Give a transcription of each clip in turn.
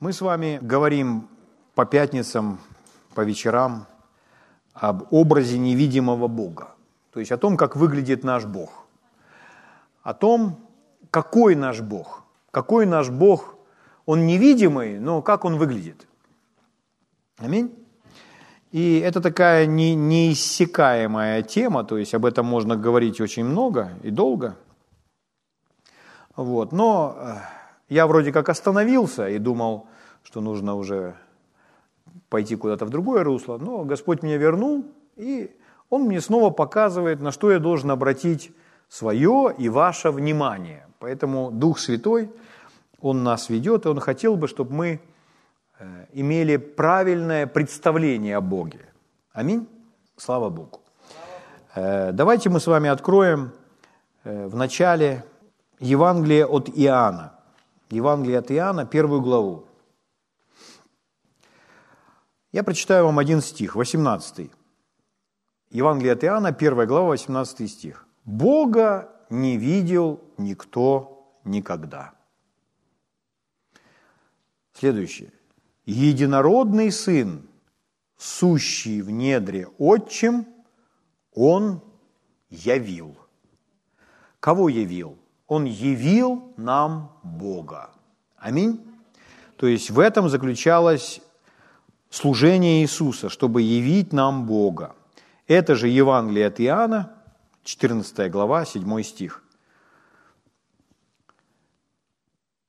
Мы с вами говорим по пятницам, по вечерам об образе невидимого Бога, то есть о том, как выглядит наш Бог, о том, какой наш Бог, какой наш Бог, он невидимый, но как он выглядит. Аминь. И это такая не, неиссякаемая тема, то есть об этом можно говорить очень много и долго. Вот. Но э, я вроде как остановился и думал, что нужно уже пойти куда-то в другое русло, но Господь меня вернул, и Он мне снова показывает, на что я должен обратить свое и ваше внимание. Поэтому Дух Святой, Он нас ведет, и Он хотел бы, чтобы мы э, имели правильное представление о Боге. Аминь. Слава Богу. Э, давайте мы с вами откроем э, в начале Евангелие от Иоанна. Евангелие от Иоанна, первую главу. Я прочитаю вам один стих, 18. Евангелие от Иоанна, 1 глава, 18 стих. «Бога не видел никто никогда». Следующее. «Единородный Сын, сущий в недре Отчим, Он явил». Кого явил? Он явил нам Бога. Аминь. То есть в этом заключалось служение Иисуса, чтобы явить нам Бога. Это же Евангелие от Иоанна, 14 глава, 7 стих.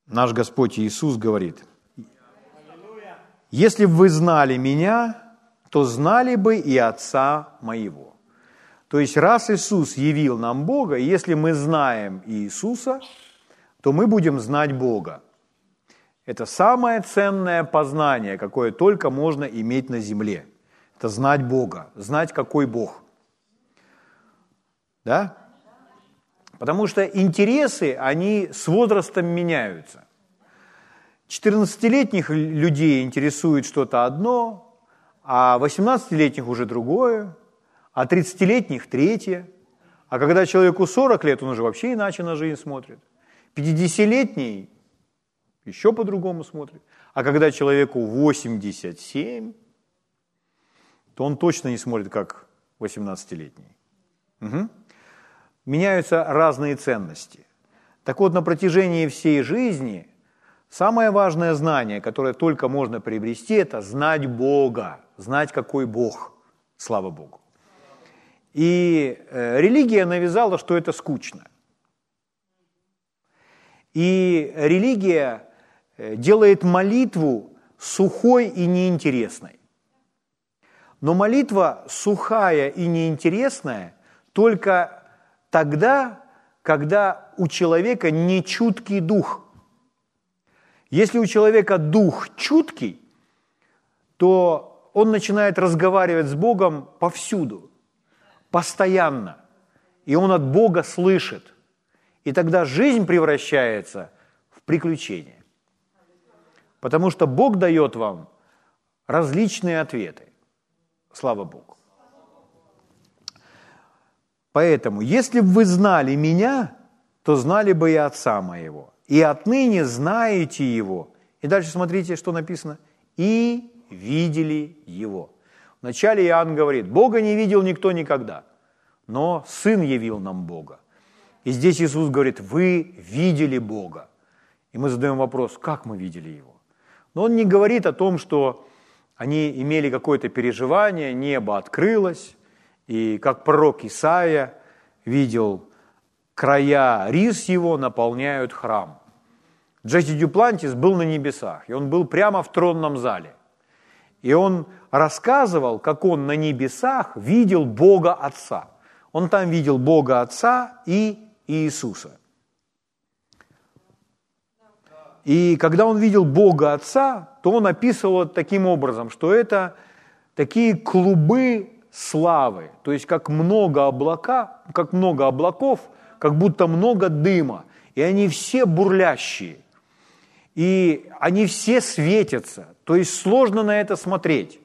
Наш Господь Иисус говорит, «Если бы вы знали Меня, то знали бы и Отца Моего». То есть раз Иисус явил нам Бога, если мы знаем Иисуса, то мы будем знать Бога. Это самое ценное познание, какое только можно иметь на земле. Это знать Бога, знать, какой Бог. Да? Потому что интересы, они с возрастом меняются. 14-летних людей интересует что-то одно, а 18-летних уже другое, а 30-летних третье. А когда человеку 40 лет, он уже вообще иначе на жизнь смотрит. 50-летний еще по-другому смотрит. А когда человеку 87, то он точно не смотрит, как 18-летний. Угу. Меняются разные ценности. Так вот, на протяжении всей жизни самое важное знание, которое только можно приобрести, это знать Бога, знать, какой Бог. Слава Богу. И э, религия навязала, что это скучно. И религия Э, делает молитву сухой и неинтересной. Но молитва сухая и неинтересная только тогда, когда у человека не чуткий дух. Если у человека дух чуткий, то он начинает разговаривать с Богом повсюду, постоянно. И он от Бога слышит. И тогда жизнь превращается в приключение. Потому что Бог дает вам различные ответы. Слава Богу. Поэтому, если бы вы знали меня, то знали бы и Отца моего. И отныне знаете Его. И дальше смотрите, что написано. И видели Его. Вначале Иоанн говорит, Бога не видел никто никогда, но Сын явил нам Бога. И здесь Иисус говорит, вы видели Бога. И мы задаем вопрос, как мы видели Его? Но он не говорит о том, что они имели какое-то переживание, небо открылось, и как пророк Исаия видел, края рис его наполняют храм. Джесси Дюплантис был на небесах, и он был прямо в тронном зале. И он рассказывал, как он на небесах видел Бога Отца. Он там видел Бога Отца и Иисуса. И когда он видел Бога Отца, то он описывал таким образом, что это такие клубы славы, то есть как много облака, как много облаков, как будто много дыма, и они все бурлящие, и они все светятся, то есть сложно на это смотреть.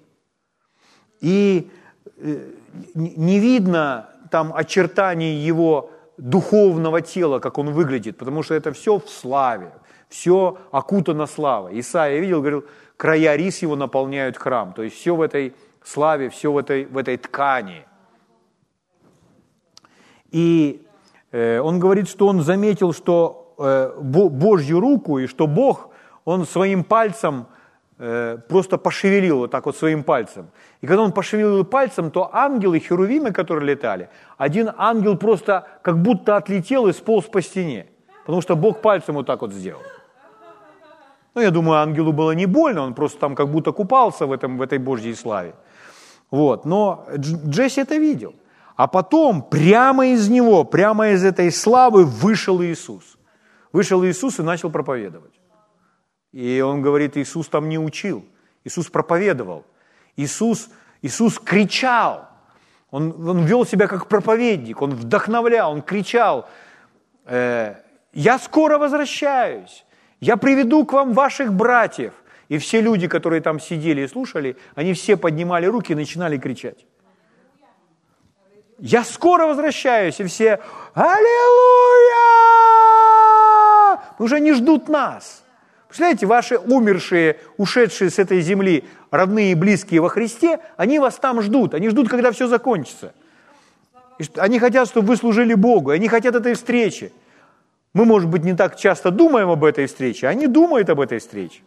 И э, не видно там очертаний его духовного тела, как он выглядит, потому что это все в славе, все окутано славой. Исаия видел, говорил, края рис его наполняют храм. То есть все в этой славе, все в этой, в этой ткани. И э, он говорит, что он заметил, что э, Божью руку, и что Бог, он своим пальцем просто пошевелил вот так вот своим пальцем. И когда он пошевелил пальцем, то ангелы, херувимы, которые летали, один ангел просто как будто отлетел и сполз по стене, потому что Бог пальцем вот так вот сделал. Ну, я думаю, ангелу было не больно, он просто там как будто купался в, этом, в этой Божьей славе. Вот. Но Джесси это видел. А потом прямо из него, прямо из этой славы вышел Иисус. Вышел Иисус и начал проповедовать. И он говорит, Иисус там не учил, Иисус проповедовал. Иисус, Иисус кричал, он, он вел себя как проповедник, он вдохновлял, он кричал, э, «Я скоро возвращаюсь, я приведу к вам ваших братьев». И все люди, которые там сидели и слушали, они все поднимали руки и начинали кричать. «Я скоро возвращаюсь!» И все «Аллилуйя!» Уже не ждут нас. Представляете, ваши умершие, ушедшие с этой земли, родные и близкие во Христе, они вас там ждут. Они ждут, когда все закончится. Они хотят, чтобы вы служили Богу. Они хотят этой встречи. Мы, может быть, не так часто думаем об этой встрече, они думают об этой встрече.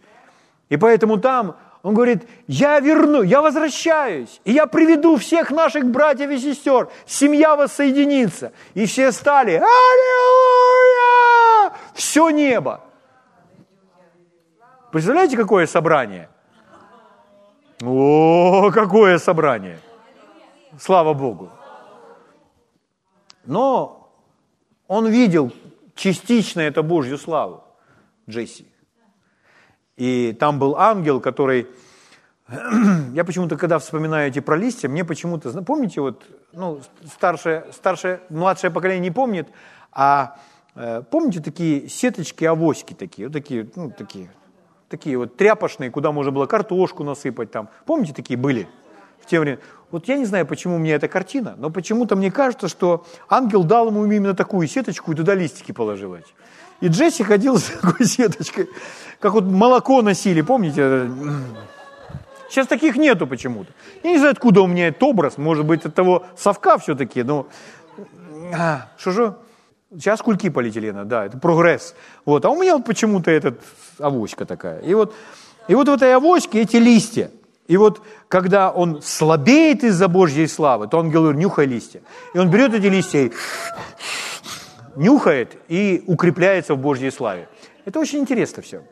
И поэтому там он говорит, я верну, я возвращаюсь, и я приведу всех наших братьев и сестер, семья воссоединится. И все стали, аллилуйя, все небо. Представляете, какое собрание? О, какое собрание! Слава Богу! Но он видел частично это Божью славу, Джесси. И там был ангел, который... Я почему-то, когда вспоминаю эти про листья, мне почему-то... Помните, вот, ну, старшее, старшее, младшее поколение не помнит, а э, помните такие сеточки, авоськи такие, вот такие, ну, такие, такие вот тряпочные, куда можно было картошку насыпать там. Помните, такие были в те времена? Вот я не знаю, почему меня эта картина, но почему-то мне кажется, что ангел дал ему именно такую сеточку и туда листики положил. И Джесси ходил с такой сеточкой, как вот молоко носили, помните? Сейчас таких нету почему-то. Я не знаю, откуда у меня этот образ, может быть, от того совка все-таки, но... А, что же? Сейчас кульки полиэтилена, да, это прогресс. Вот, а у меня вот почему-то этот авоська такая. И вот, и вот в этой авоське эти листья. И вот когда он слабеет из-за Божьей славы, то ангел говорит, нюхай листья. И он берет эти листья и нюхает и укрепляется в Божьей славе. Это очень интересно все.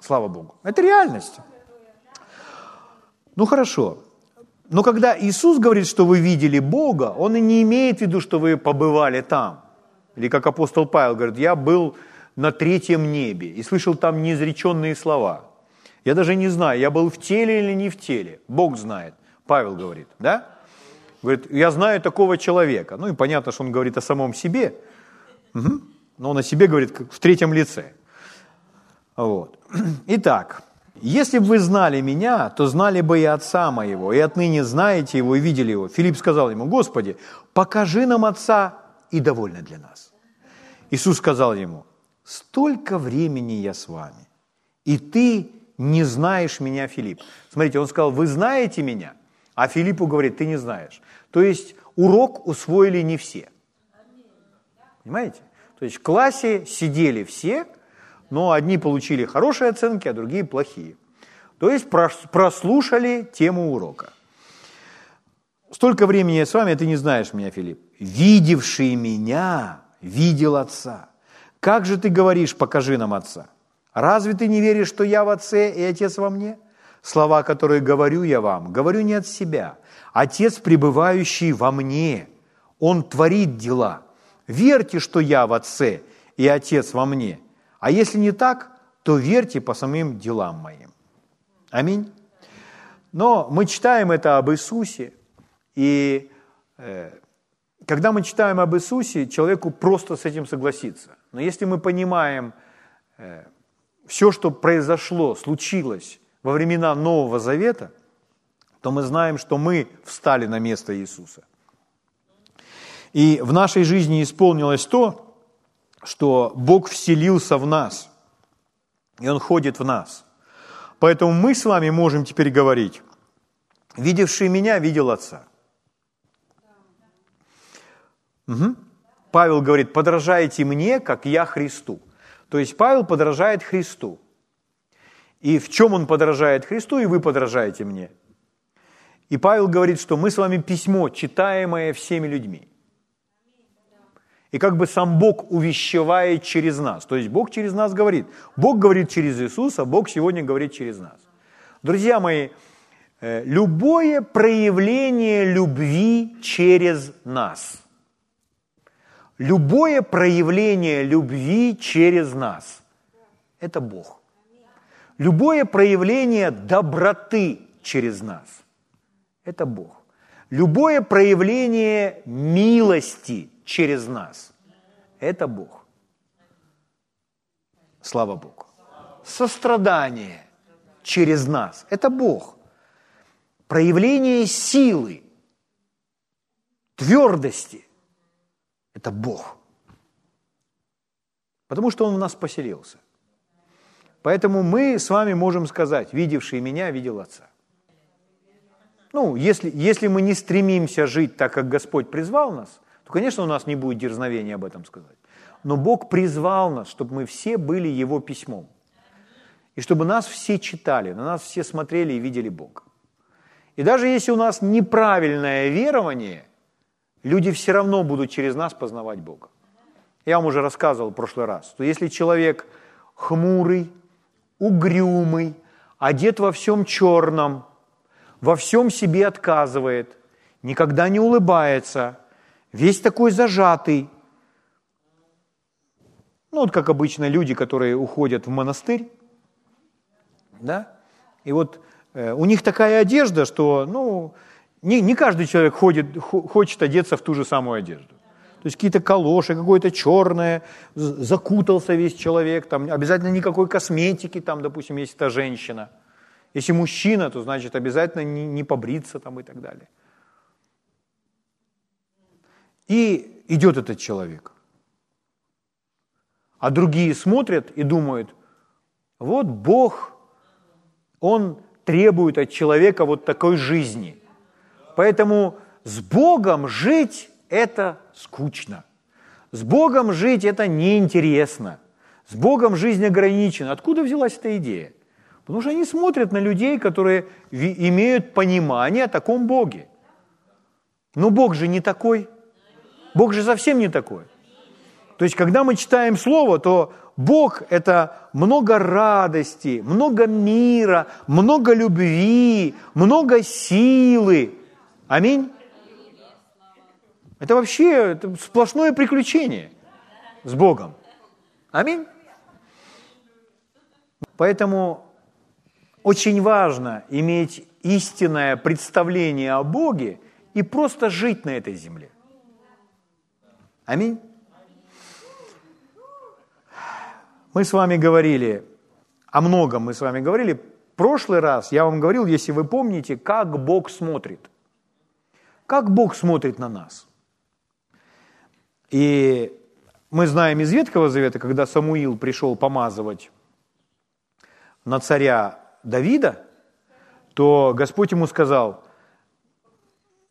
Слава Богу. Это реальность. Ну хорошо. Но когда Иисус говорит, что вы видели Бога, Он и не имеет в виду, что вы побывали там. Или как апостол Павел говорит, я был на третьем небе и слышал там неизреченные слова. Я даже не знаю, я был в теле или не в теле. Бог знает. Павел говорит, да? Говорит, я знаю такого человека. Ну и понятно, что он говорит о самом себе. Угу. Но он о себе говорит в третьем лице. Вот. Итак, если бы вы знали меня, то знали бы и отца моего, и отныне знаете его и видели его. Филипп сказал ему, Господи, покажи нам отца, и довольно для нас. Иисус сказал ему, столько времени я с вами, и ты не знаешь меня, Филипп. Смотрите, он сказал, вы знаете меня, а Филиппу говорит, ты не знаешь. То есть урок усвоили не все. Понимаете? То есть в классе сидели все, но одни получили хорошие оценки, а другие плохие. То есть прослушали тему урока. Столько времени я с вами, а ты не знаешь меня, Филипп. Видевший меня, видел Отца. Как же ты говоришь, покажи нам Отца? Разве ты не веришь, что я в Отце и Отец во мне? Слова, которые говорю я вам, говорю не от себя. Отец, пребывающий во мне, Он творит дела. Верьте, что я в Отце и Отец во мне – а если не так, то верьте по самым делам моим. Аминь. Но мы читаем это об Иисусе, и э, когда мы читаем об Иисусе, человеку просто с этим согласиться. Но если мы понимаем э, все, что произошло, случилось во времена Нового Завета, то мы знаем, что мы встали на место Иисуса. И в нашей жизни исполнилось то, что Бог вселился в нас, и Он ходит в нас. Поэтому мы с вами можем теперь говорить, видевший меня, видел Отца. Угу. Павел говорит, подражайте мне, как я Христу. То есть Павел подражает Христу. И в чем он подражает Христу, и вы подражаете мне. И Павел говорит, что мы с вами письмо, читаемое всеми людьми. И как бы сам Бог увещевает через нас. То есть Бог через нас говорит. Бог говорит через Иисуса, Бог сегодня говорит через нас. Друзья мои, э, любое проявление любви через нас – Любое проявление любви через нас – это Бог. Любое проявление доброты через нас – это Бог. Любое проявление милости через нас – это Бог. Слава Богу. Сострадание через нас – это Бог. Проявление силы, твердости это Бог. Потому что Он в нас поселился. Поэтому мы с вами можем сказать, видевший меня, видел Отца. Ну, если, если мы не стремимся жить так, как Господь призвал нас, то, конечно, у нас не будет дерзновения об этом сказать. Но Бог призвал нас, чтобы мы все были Его письмом. И чтобы нас все читали, на нас все смотрели и видели Бога. И даже если у нас неправильное верование, люди все равно будут через нас познавать Бога. Я вам уже рассказывал в прошлый раз, что если человек хмурый, угрюмый, одет во всем черном, во всем себе отказывает, никогда не улыбается, весь такой зажатый, ну вот как обычно люди, которые уходят в монастырь, да, и вот э, у них такая одежда, что, ну, не, не каждый человек ходит, хочет одеться в ту же самую одежду. То есть какие-то калоши, какое-то черное, закутался весь человек, там обязательно никакой косметики, там, допустим, если это женщина. Если мужчина, то значит обязательно не, не побриться там и так далее. И идет этот человек. А другие смотрят и думают, вот Бог, Он требует от человека вот такой жизни – Поэтому с Богом жить – это скучно. С Богом жить – это неинтересно. С Богом жизнь ограничена. Откуда взялась эта идея? Потому что они смотрят на людей, которые имеют понимание о таком Боге. Но Бог же не такой. Бог же совсем не такой. То есть, когда мы читаем Слово, то Бог – это много радости, много мира, много любви, много силы, Аминь. Это вообще это сплошное приключение с Богом. Аминь. Поэтому очень важно иметь истинное представление о Боге и просто жить на этой земле. Аминь. Мы с вами говорили, о многом мы с вами говорили. В прошлый раз я вам говорил, если вы помните, как Бог смотрит – как Бог смотрит на нас? И мы знаем из Ветхого Завета, когда Самуил пришел помазывать на царя Давида, то Господь ему сказал,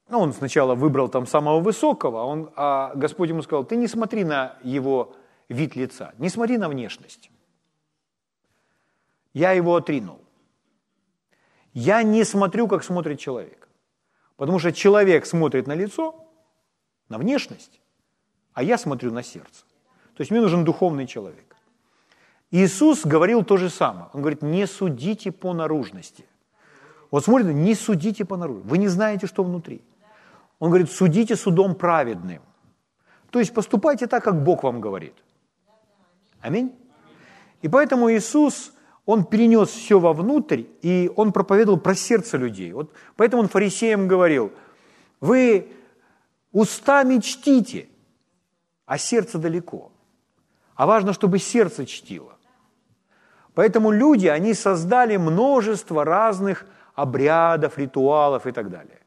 ну, он сначала выбрал там самого высокого, а, он, а Господь ему сказал, ты не смотри на его вид лица, не смотри на внешность. Я его отринул. Я не смотрю, как смотрит человек. Потому что человек смотрит на лицо, на внешность, а я смотрю на сердце. То есть мне нужен духовный человек. Иисус говорил то же самое. Он говорит, не судите по наружности. Вот смотрите, не судите по наружности. Вы не знаете, что внутри. Он говорит, судите судом праведным. То есть поступайте так, как Бог вам говорит. Аминь. И поэтому Иисус он перенес все вовнутрь, и он проповедовал про сердце людей. Вот поэтому он фарисеям говорил, вы устами чтите, а сердце далеко. А важно, чтобы сердце чтило. Поэтому люди, они создали множество разных обрядов, ритуалов и так далее.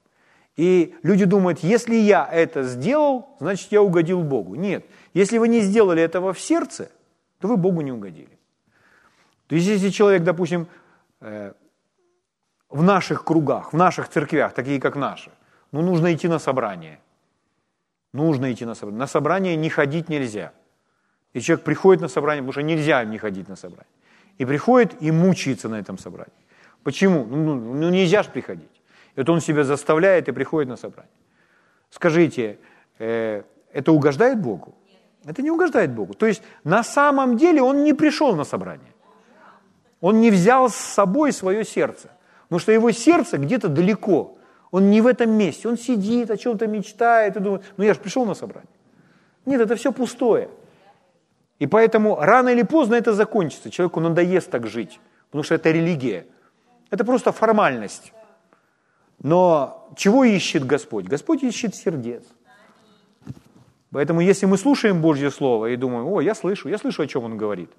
И люди думают, если я это сделал, значит, я угодил Богу. Нет, если вы не сделали этого в сердце, то вы Богу не угодили. То есть, если человек, допустим, э, в наших кругах, в наших церквях, такие как наши, ну, нужно идти на собрание. Нужно идти на собрание. На собрание не ходить нельзя. И человек приходит на собрание, потому что нельзя не ходить на собрание. И приходит и мучается на этом собрании. Почему? Ну, ну, ну нельзя же приходить. Вот он себя заставляет и приходит на собрание. Скажите, э, это угождает Богу? Это не угождает Богу. То есть на самом деле он не пришел на собрание. Он не взял с собой свое сердце. Потому что его сердце где-то далеко. Он не в этом месте. Он сидит, о чем-то мечтает и думает, ну я же пришел на собрание. Нет, это все пустое. И поэтому рано или поздно это закончится. Человеку надоест так жить, потому что это религия. Это просто формальность. Но чего ищет Господь? Господь ищет сердец. Поэтому если мы слушаем Божье Слово и думаем, о, я слышу, я слышу, о чем Он говорит.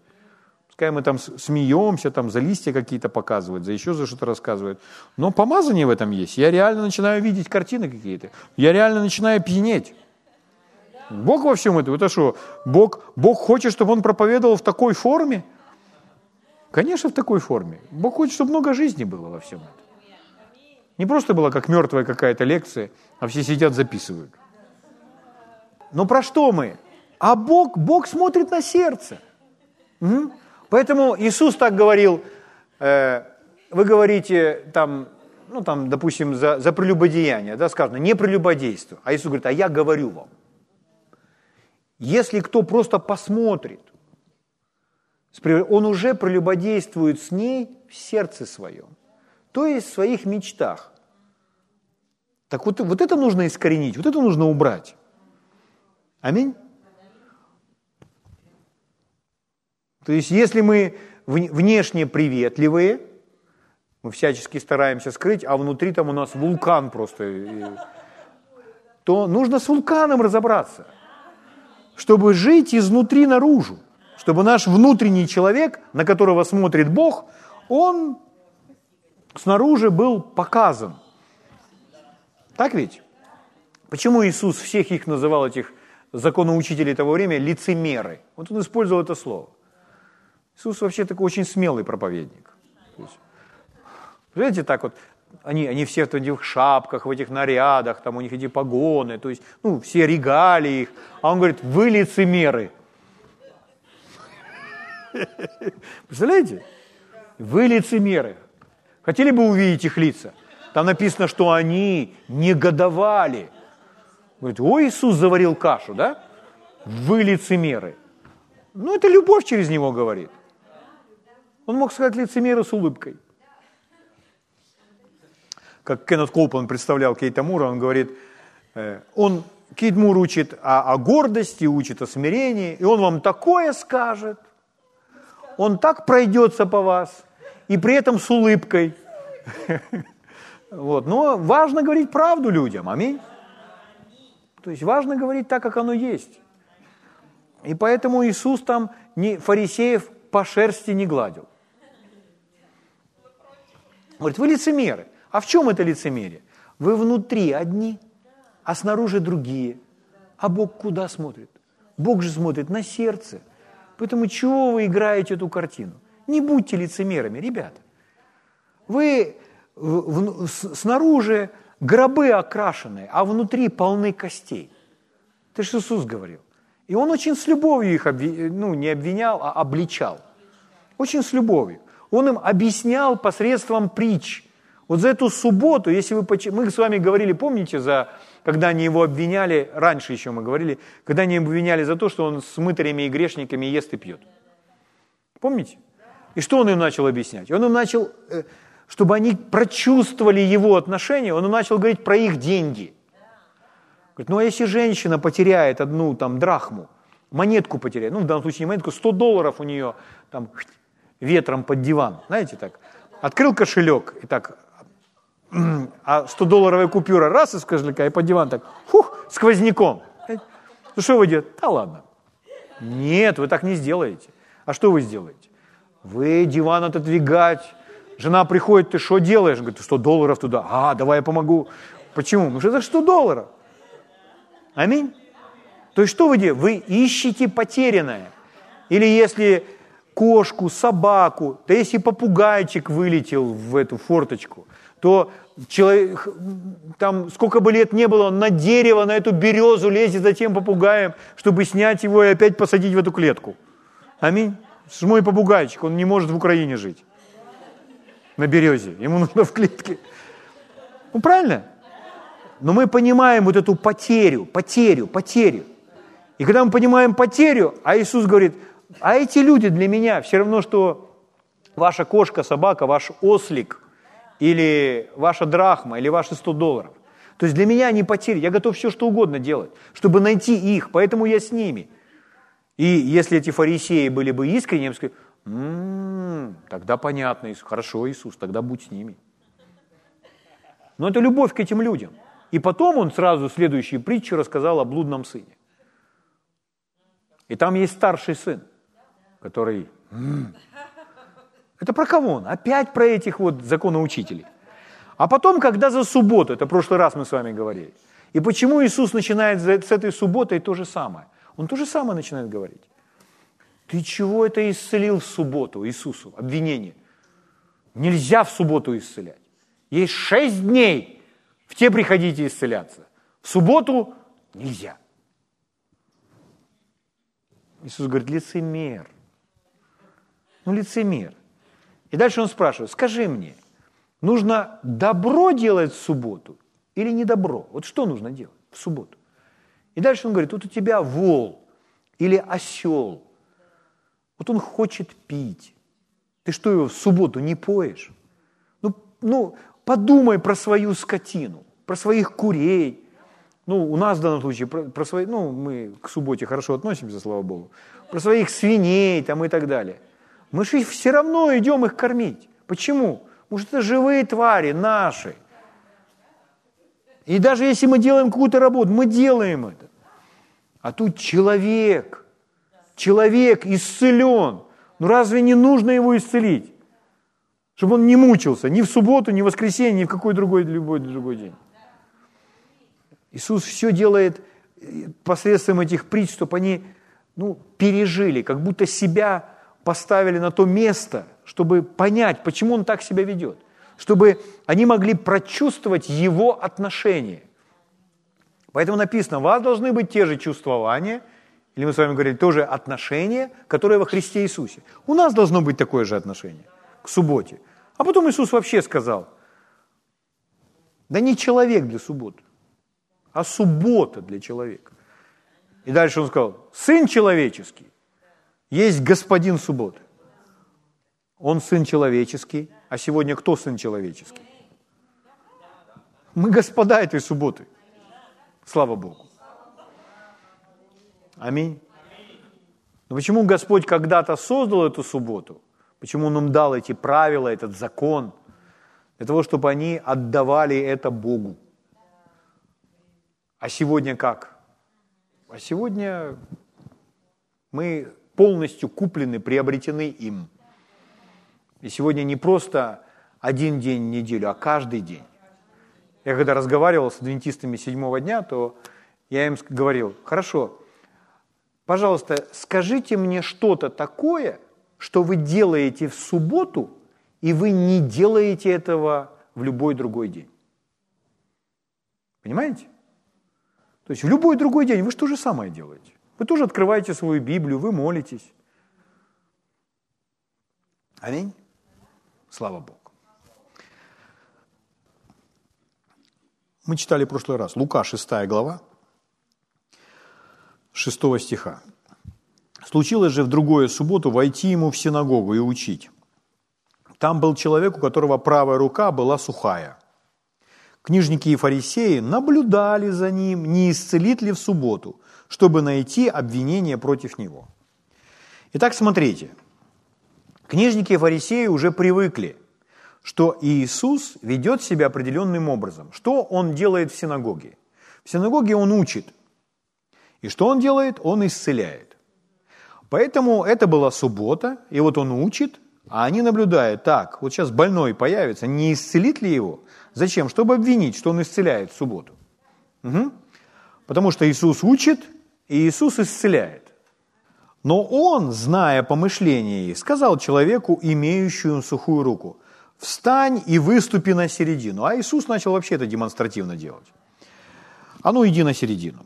Пускай мы там смеемся, там за листья какие-то показывают, за еще за что-то рассказывают. Но помазание в этом есть. Я реально начинаю видеть картины какие-то. Я реально начинаю пьянеть. Бог во всем этом. Это что, Бог, Бог хочет, чтобы он проповедовал в такой форме? Конечно, в такой форме. Бог хочет, чтобы много жизни было во всем этом. Не просто была как мертвая какая-то лекция, а все сидят, записывают. Но про что мы? А Бог, Бог смотрит на сердце. Поэтому Иисус так говорил, э, вы говорите там, ну там, допустим, за, за прелюбодеяние, да, сказано, не прелюбодейство. А Иисус говорит, а я говорю вам. Если кто просто посмотрит, он уже прелюбодействует с ней в сердце своем, то есть в своих мечтах. Так вот, вот это нужно искоренить, вот это нужно убрать. Аминь. То есть если мы внешне приветливые, мы всячески стараемся скрыть, а внутри там у нас вулкан просто, то нужно с вулканом разобраться, чтобы жить изнутри наружу, чтобы наш внутренний человек, на которого смотрит Бог, он снаружи был показан. Так ведь? Почему Иисус всех их называл, этих законоучителей того времени, лицемеры? Вот он использовал это слово. Иисус вообще такой очень смелый проповедник. Знаете, так вот, они, они все в этих шапках, в этих нарядах, там у них эти погоны, то есть, ну, все регали их. А он говорит, вы лицемеры. Представляете? Вы лицемеры. Хотели бы увидеть их лица? Там написано, что они негодовали. Говорит, ой, Иисус заварил кашу, да? Вы лицемеры. Ну, это любовь через него говорит. Он мог сказать лицемеру с улыбкой. Как Кеннет Колпан представлял Кейта Мура, он говорит, э, он, Кейт Мур учит о, о гордости, учит о смирении, и он вам такое скажет, он так пройдется по вас, и при этом с улыбкой. Вот. Но важно говорить правду людям, аминь. То есть важно говорить так, как оно есть. И поэтому Иисус там не, фарисеев по шерсти не гладил. Говорит, вы лицемеры. А в чем это лицемерие? Вы внутри одни, а снаружи другие. А Бог куда смотрит? Бог же смотрит на сердце. Поэтому чего вы играете эту картину? Не будьте лицемерами, ребята. Вы в, в, снаружи гробы окрашенные, а внутри полны костей. Это же Иисус говорил. И он очень с любовью их обви... ну, не обвинял, а обличал. Очень с любовью. Он им объяснял посредством притч. Вот за эту субботу, если вы... Мы с вами говорили, помните, за... когда они его обвиняли, раньше еще мы говорили, когда они обвиняли за то, что он с мытарями и грешниками ест и пьет. Помните? И что он им начал объяснять? Он им начал, э, чтобы они прочувствовали его отношения, он начал говорить про их деньги. Говорит, ну а если женщина потеряет одну там драхму, монетку потеряет, ну в данном случае не монетку, 100 долларов у нее там ветром под диван, знаете так. Открыл кошелек и так, а 100-долларовая купюра раз из кошелька и под диван так, фух, сквозняком. Ну что вы делаете? Да ладно. Нет, вы так не сделаете. А что вы сделаете? Вы диван отодвигать. Жена приходит, ты что делаешь? Говорит, 100 долларов туда. А, давай я помогу. Почему? Потому что это 100 долларов. Аминь. То есть что вы делаете? Вы ищете потерянное. Или если кошку, собаку, да если попугайчик вылетел в эту форточку, то человек, там сколько бы лет не было, он на дерево, на эту березу лезет за тем попугаем, чтобы снять его и опять посадить в эту клетку. Аминь. Мой попугайчик, он не может в Украине жить. На березе. Ему нужно в клетке. Ну, правильно? Но мы понимаем вот эту потерю, потерю, потерю. И когда мы понимаем потерю, а Иисус говорит, а эти люди для меня все равно, что ваша кошка, собака, ваш ослик, или ваша драхма, или ваши 100 долларов. То есть для меня они потери. Я готов все, что угодно делать, чтобы найти их, поэтому я с ними. И если эти фарисеи были бы искренними, я бы сказал, м-м, тогда понятно, хорошо, Иисус, тогда будь с ними. Но это любовь к этим людям. И потом он сразу следующие притчи рассказал о блудном сыне. И там есть старший сын, который... М-м, это про кого он? Опять про этих вот законоучителей. А потом, когда за субботу, это в прошлый раз мы с вами говорили, и почему Иисус начинает с этой субботой то же самое? Он то же самое начинает говорить. Ты чего это исцелил в субботу Иисусу? Обвинение. Нельзя в субботу исцелять. Есть шесть дней, в те приходите исцеляться. В субботу нельзя. Иисус говорит, лицемер. Ну, лицемер. И дальше он спрашивает, скажи мне, нужно добро делать в субботу или не добро? Вот что нужно делать в субботу? И дальше он говорит, вот у тебя вол или осел, вот он хочет пить. Ты что, его в субботу не поешь? Ну, ну подумай про свою скотину, про своих курей. Ну, у нас в данном случае про, про свои, ну, мы к субботе хорошо относимся, слава Богу, про своих свиней там и так далее – мы же все равно идем их кормить. Почему? Потому что это живые твари наши. И даже если мы делаем какую-то работу, мы делаем это. А тут человек, человек исцелен. Ну разве не нужно его исцелить? Чтобы он не мучился ни в субботу, ни в воскресенье, ни в какой другой, любой другой день. Иисус все делает э, посредством этих притч, чтобы они ну, пережили, как будто себя поставили на то место, чтобы понять, почему он так себя ведет, чтобы они могли прочувствовать его отношение. Поэтому написано, у вас должны быть те же чувствования, или мы с вами говорили, тоже отношения, которые во Христе Иисусе. У нас должно быть такое же отношение к субботе. А потом Иисус вообще сказал, да не человек для субботы, а суббота для человека. И дальше он сказал, Сын человеческий есть господин субботы. Он сын человеческий. А сегодня кто сын человеческий? Мы господа этой субботы. Слава Богу. Аминь. Но почему Господь когда-то создал эту субботу? Почему Он нам дал эти правила, этот закон? Для того, чтобы они отдавали это Богу. А сегодня как? А сегодня мы полностью куплены, приобретены им. И сегодня не просто один день в неделю, а каждый день. Я когда разговаривал с адвентистами седьмого дня, то я им говорил, хорошо, пожалуйста, скажите мне что-то такое, что вы делаете в субботу, и вы не делаете этого в любой другой день. Понимаете? То есть в любой другой день вы же то же самое делаете. Вы тоже открываете свою Библию, вы молитесь. Аминь. Слава Богу. Мы читали в прошлый раз. Лука, 6 глава, 6 стиха. «Случилось же в другую субботу войти ему в синагогу и учить. Там был человек, у которого правая рука была сухая. Книжники и фарисеи наблюдали за ним, не исцелит ли в субботу, чтобы найти обвинение против него. Итак, смотрите. Книжники и фарисеи уже привыкли, что Иисус ведет себя определенным образом. Что Он делает в синагоге? В синагоге Он учит. И что Он делает? Он исцеляет. Поэтому это была суббота, и вот Он учит, а они наблюдают, так, вот сейчас больной появится, не исцелит ли его? Зачем? Чтобы обвинить, что он исцеляет в субботу. Угу. Потому что Иисус учит, и Иисус исцеляет. Но он, зная помышления сказал человеку, имеющему сухую руку, «Встань и выступи на середину». А Иисус начал вообще это демонстративно делать. «А ну, иди на середину».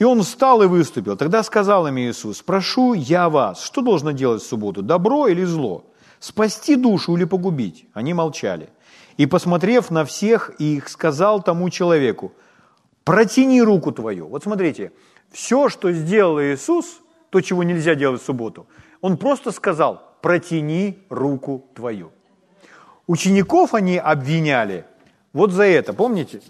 И он встал и выступил. Тогда сказал им Иисус, «Прошу я вас, что должно делать в субботу, добро или зло? Спасти душу или погубить?» Они молчали. И, посмотрев на всех их, сказал тому человеку, «Протяни руку твою». Вот смотрите, все, что сделал Иисус, то, чего нельзя делать в субботу, он просто сказал, «Протяни руку твою». Учеников они обвиняли вот за это, помните?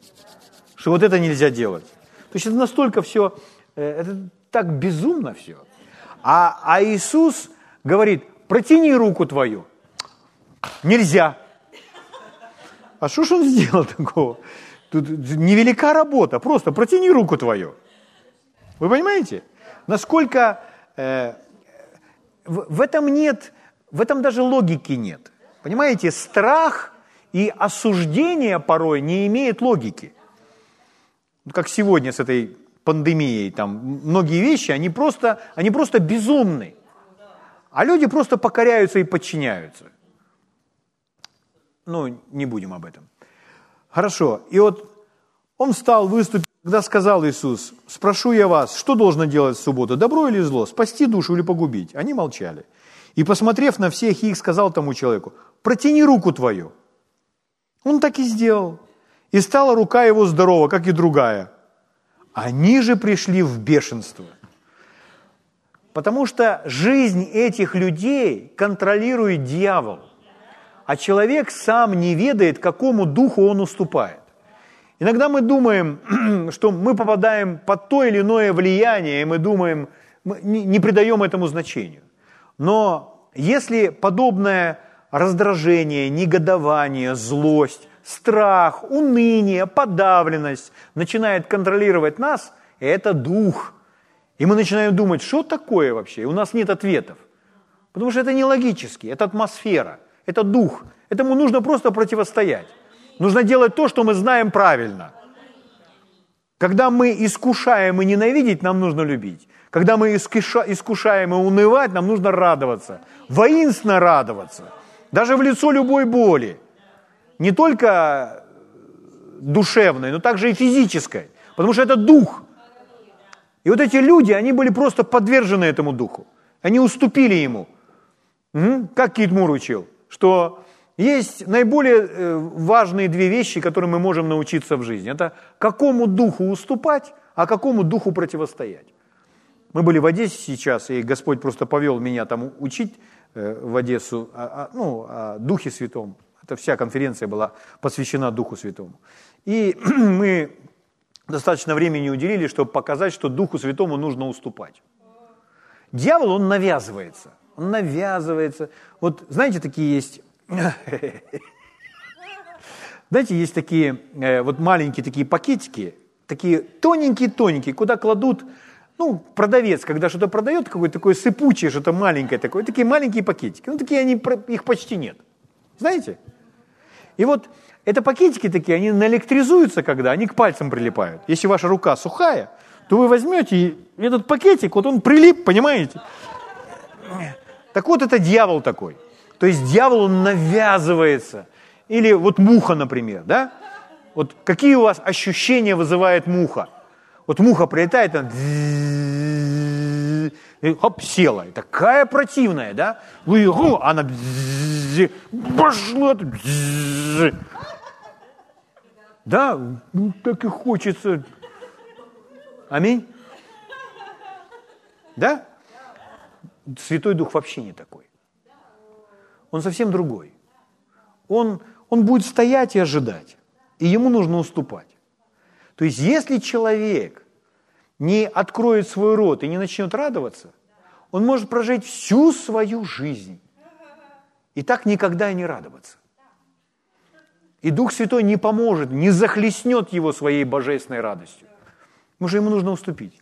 Что вот это нельзя делать. То есть это настолько все, э, это так безумно все. А, а Иисус говорит, протяни руку твою. Нельзя. А что ж он сделал такого? Тут невелика работа, просто протяни руку твою. Вы понимаете? Насколько э, в, в этом нет, в этом даже логики нет. Понимаете, страх и осуждение порой не имеет логики. Как сегодня с этой пандемией, там многие вещи, они просто, они просто безумны. А люди просто покоряются и подчиняются. Ну, не будем об этом. Хорошо. И вот он встал, выступил, когда сказал Иисус, спрошу я вас, что должно делать в субботу, добро или зло, спасти душу или погубить? Они молчали. И, посмотрев на всех их, сказал тому человеку, протяни руку твою. Он так и сделал. И стала рука его здорова, как и другая. Они же пришли в бешенство. Потому что жизнь этих людей контролирует дьявол а человек сам не ведает, какому духу он уступает. Иногда мы думаем, что мы попадаем под то или иное влияние, и мы думаем, мы не придаем этому значению. Но если подобное раздражение, негодование, злость, страх, уныние, подавленность начинает контролировать нас, это дух. И мы начинаем думать, что такое вообще? И у нас нет ответов. Потому что это не логически, это атмосфера – это дух. Этому нужно просто противостоять. Нужно делать то, что мы знаем правильно. Когда мы искушаем и ненавидеть, нам нужно любить. Когда мы искушаем и унывать, нам нужно радоваться. Воинственно радоваться. Даже в лицо любой боли. Не только душевной, но также и физической. Потому что это дух. И вот эти люди, они были просто подвержены этому духу. Они уступили ему. Как Кит Мур учил? что есть наиболее э, важные две вещи, которые мы можем научиться в жизни. Это какому духу уступать, а какому духу противостоять. Мы были в Одессе сейчас, и Господь просто повел меня там учить э, в Одессу ну, о Духе Святом. Это вся конференция была посвящена Духу Святому. И мы достаточно времени уделили, чтобы показать, что Духу Святому нужно уступать. Дьявол, он навязывается он навязывается. Вот знаете, такие есть... Знаете, есть такие э, вот маленькие такие пакетики, такие тоненькие-тоненькие, куда кладут, ну, продавец, когда что-то продает, какое-то такое сыпучее, что-то маленькое такое, такие маленькие пакетики. Ну, такие они, их почти нет. Знаете? И вот это пакетики такие, они наэлектризуются, когда они к пальцам прилипают. Если ваша рука сухая, то вы возьмете и этот пакетик, вот он прилип, понимаете? Так вот, это дьявол такой. То есть дьявол, он навязывается. Или вот муха, например, да? Вот какие у вас ощущения вызывает муха? Вот муха прилетает, она и хоп, села. И такая противная, да? Вы, она пошла. Да, ну так и хочется. Аминь. Да? Святой Дух вообще не такой. Он совсем другой. Он, он будет стоять и ожидать, и ему нужно уступать. То есть если человек не откроет свой рот и не начнет радоваться, он может прожить всю свою жизнь и так никогда и не радоваться. И Дух Святой не поможет, не захлестнет его своей божественной радостью. Потому что ему нужно уступить.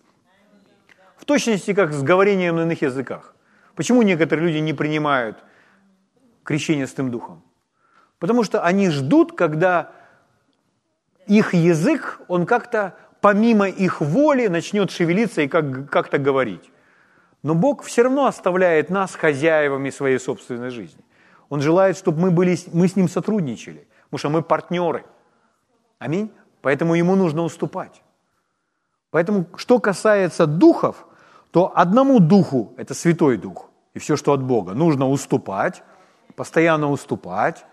В точности, как с говорением на иных языках. Почему некоторые люди не принимают крещение с тем духом? Потому что они ждут, когда их язык, он как-то помимо их воли начнет шевелиться и как- как-то говорить. Но Бог все равно оставляет нас хозяевами своей собственной жизни. Он желает, чтобы мы, были, мы с Ним сотрудничали, потому что мы партнеры. Аминь. Поэтому Ему нужно уступать. Поэтому, что касается духов, то одному духу, это Святой Дух, и все, что от Бога, нужно уступать, постоянно уступать,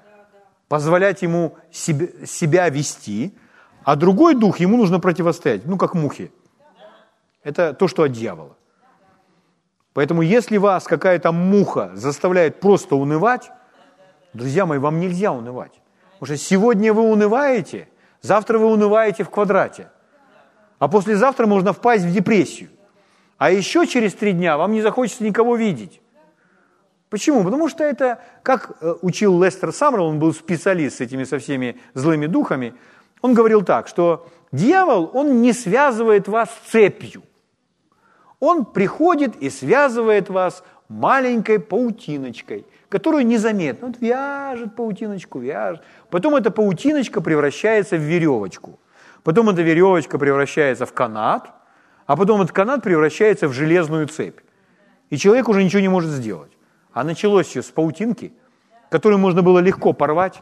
позволять ему себе, себя вести, а другой дух ему нужно противостоять, ну, как мухи. Это то, что от дьявола. Поэтому если вас какая-то муха заставляет просто унывать, друзья мои, вам нельзя унывать. Потому что сегодня вы унываете, завтра вы унываете в квадрате, а послезавтра можно впасть в депрессию. А еще через три дня вам не захочется никого видеть. Почему? Потому что это, как э, учил Лестер Саммерл, он был специалист с этими со всеми злыми духами, он говорил так, что дьявол, он не связывает вас цепью. Он приходит и связывает вас маленькой паутиночкой, которую незаметно, вот вяжет паутиночку, вяжет. Потом эта паутиночка превращается в веревочку. Потом эта веревочка превращается в канат, а потом этот канат превращается в железную цепь. И человек уже ничего не может сделать. А началось все с паутинки, которую можно было легко порвать.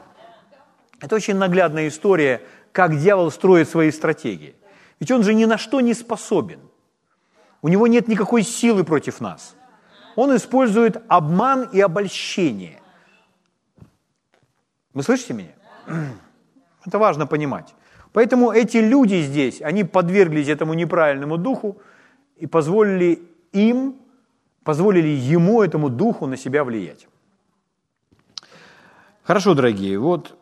Это очень наглядная история, как дьявол строит свои стратегии. Ведь он же ни на что не способен. У него нет никакой силы против нас. Он использует обман и обольщение. Вы слышите меня? Это важно понимать. Поэтому эти люди здесь, они подверглись этому неправильному духу и позволили им позволили ему, этому духу, на себя влиять. Хорошо, дорогие, вот.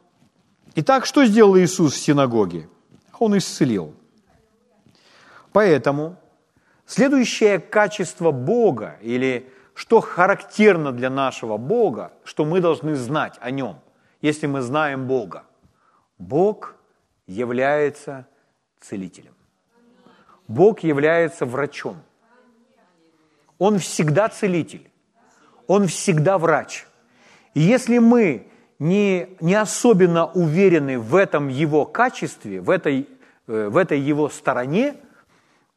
Итак, что сделал Иисус в синагоге? Он исцелил. Поэтому следующее качество Бога, или что характерно для нашего Бога, что мы должны знать о Нем, если мы знаем Бога. Бог является целителем. Бог является врачом – он всегда целитель. Он всегда врач. И если мы не, не особенно уверены в этом его качестве, в этой, э, в этой его стороне,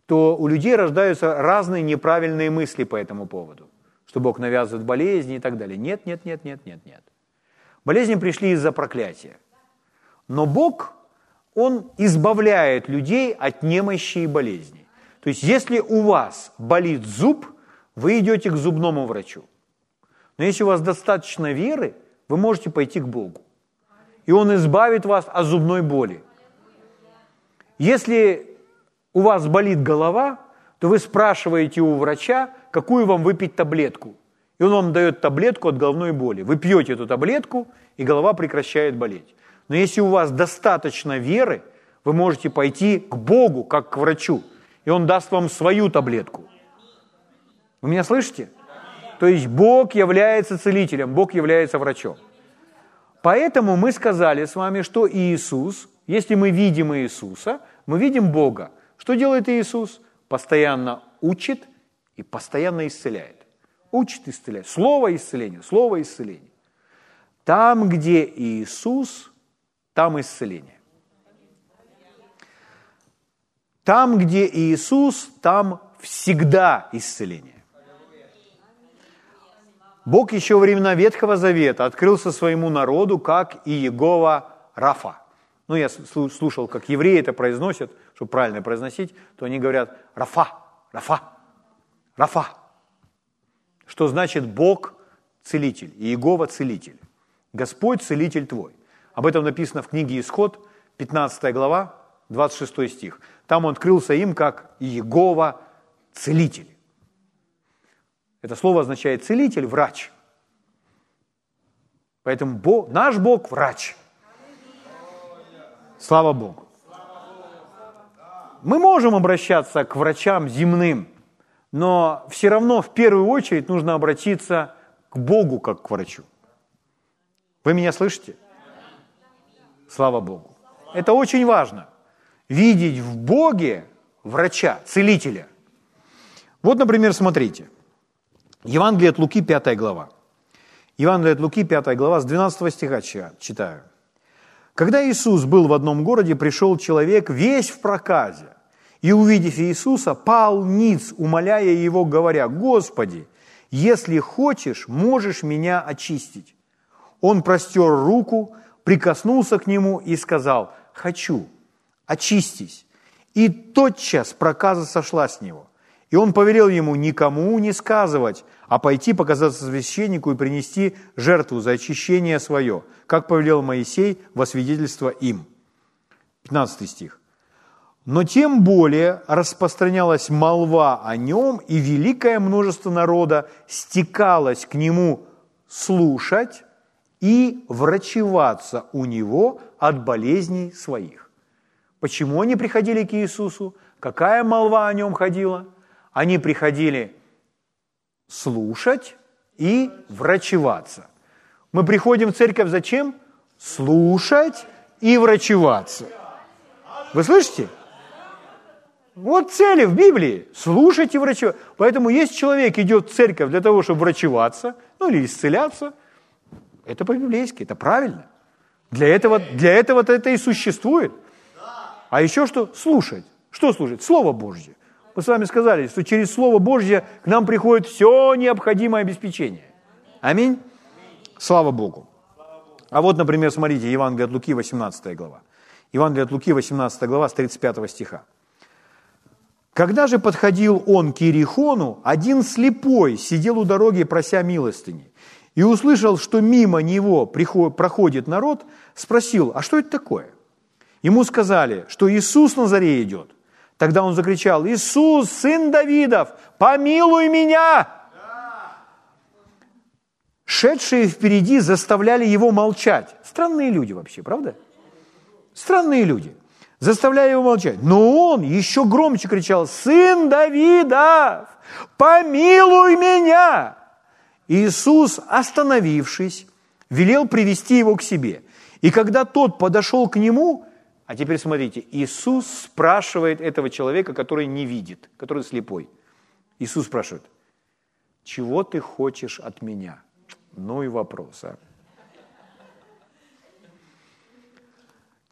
то у людей рождаются разные неправильные мысли по этому поводу, что Бог навязывает болезни и так далее. Нет, нет, нет, нет, нет, нет. Болезни пришли из-за проклятия. Но Бог, Он избавляет людей от немощи и болезней. То есть, если у вас болит зуб, вы идете к зубному врачу. Но если у вас достаточно веры, вы можете пойти к Богу. И Он избавит вас от зубной боли. Если у вас болит голова, то вы спрашиваете у врача, какую вам выпить таблетку. И он вам дает таблетку от головной боли. Вы пьете эту таблетку, и голова прекращает болеть. Но если у вас достаточно веры, вы можете пойти к Богу, как к врачу, и Он даст вам свою таблетку. Вы меня слышите? То есть Бог является целителем, Бог является врачом. Поэтому мы сказали с вами, что Иисус, если мы видим Иисуса, мы видим Бога. Что делает Иисус? Постоянно учит и постоянно исцеляет. Учит исцеляет. Слово исцеления, слово исцеления. Там, где Иисус, там исцеление. Там, где Иисус, там всегда исцеление. Бог еще во времена Ветхого Завета открылся своему народу как Иегова Рафа. Ну, я слушал, как евреи это произносят, чтобы правильно произносить, то они говорят Рафа, Рафа, Рафа. Что значит Бог целитель, Иегова целитель. Господь целитель твой. Об этом написано в книге Исход, 15 глава, 26 стих. Там он открылся им как Иегова целитель. Это слово означает целитель, врач. Поэтому Бог, наш Бог – врач. Слава Богу. Мы можем обращаться к врачам земным, но все равно в первую очередь нужно обратиться к Богу как к врачу. Вы меня слышите? Слава Богу. Это очень важно. Видеть в Боге врача, целителя. Вот, например, смотрите. Евангелие от Луки, 5 глава. Евангелие от Луки, 5 глава, с 12 стиха читаю. Когда Иисус был в одном городе, пришел человек весь в проказе. И, увидев Иисуса, пал ниц, умоляя его, говоря, «Господи, если хочешь, можешь меня очистить». Он простер руку, прикоснулся к нему и сказал, «Хочу, очистись». И тотчас проказа сошла с него. И он повелел ему никому не сказывать, а пойти показаться священнику и принести жертву за очищение свое, как повелел Моисей во свидетельство им. 15 стих. Но тем более распространялась молва о нем, и великое множество народа стекалось к нему слушать и врачеваться у него от болезней своих. Почему они приходили к Иисусу? Какая молва о нем ходила? Они приходили слушать и врачеваться. Мы приходим в церковь зачем? Слушать и врачеваться. Вы слышите? Вот цели в Библии – слушать и врачевать. Поэтому есть человек идет в церковь для того, чтобы врачеваться, ну или исцеляться. Это по-библейски, это правильно. Для этого, для этого это и существует. А еще что? Слушать. Что слушать? Слово Божье. Мы с вами сказали, что через Слово Божье к нам приходит все необходимое обеспечение. Аминь. Слава Богу. А вот, например, смотрите, Евангелие от Луки, 18 глава. Евангелие от Луки, 18 глава, с 35 стиха. Когда же подходил он к Иерихону, один слепой сидел у дороги, прося милостыни, и услышал, что мимо него проходит народ, спросил, а что это такое? Ему сказали, что Иисус Назарей идет. Тогда он закричал, Иисус, сын Давидов, помилуй меня! Шедшие впереди заставляли его молчать. Странные люди вообще, правда? Странные люди. Заставляя его молчать. Но он еще громче кричал, сын Давидов, помилуй меня! Иисус, остановившись, велел привести его к себе. И когда тот подошел к нему, а теперь смотрите, Иисус спрашивает этого человека, который не видит, который слепой. Иисус спрашивает, чего ты хочешь от меня? Ну и вопрос, а?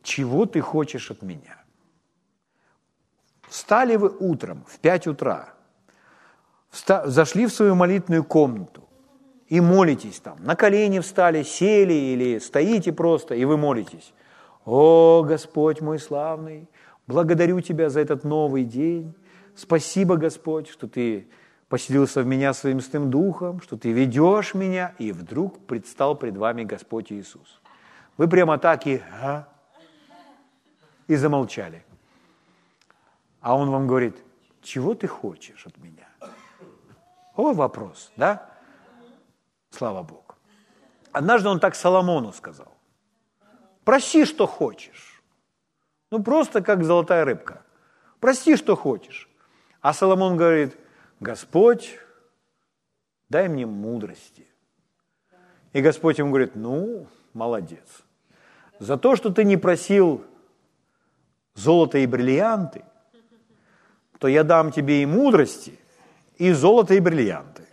Чего ты хочешь от меня? Встали вы утром в 5 утра, зашли в свою молитвенную комнату и молитесь там. На колени встали, сели или стоите просто, и вы молитесь. О, Господь мой славный, благодарю Тебя за этот новый день. Спасибо, Господь, что Ты поселился в меня своим святым духом, что Ты ведешь меня, и вдруг предстал пред вами Господь Иисус. Вы прямо так и, а? и замолчали. А Он вам говорит, чего ты хочешь от меня? О, вопрос, да? Слава Богу. Однажды он так Соломону сказал. Проси, что хочешь. Ну, просто как золотая рыбка. Прости, что хочешь. А Соломон говорит, Господь, дай мне мудрости. И Господь ему говорит, ну, молодец. За то, что ты не просил золото и бриллианты, то я дам тебе и мудрости, и золото, и бриллианты.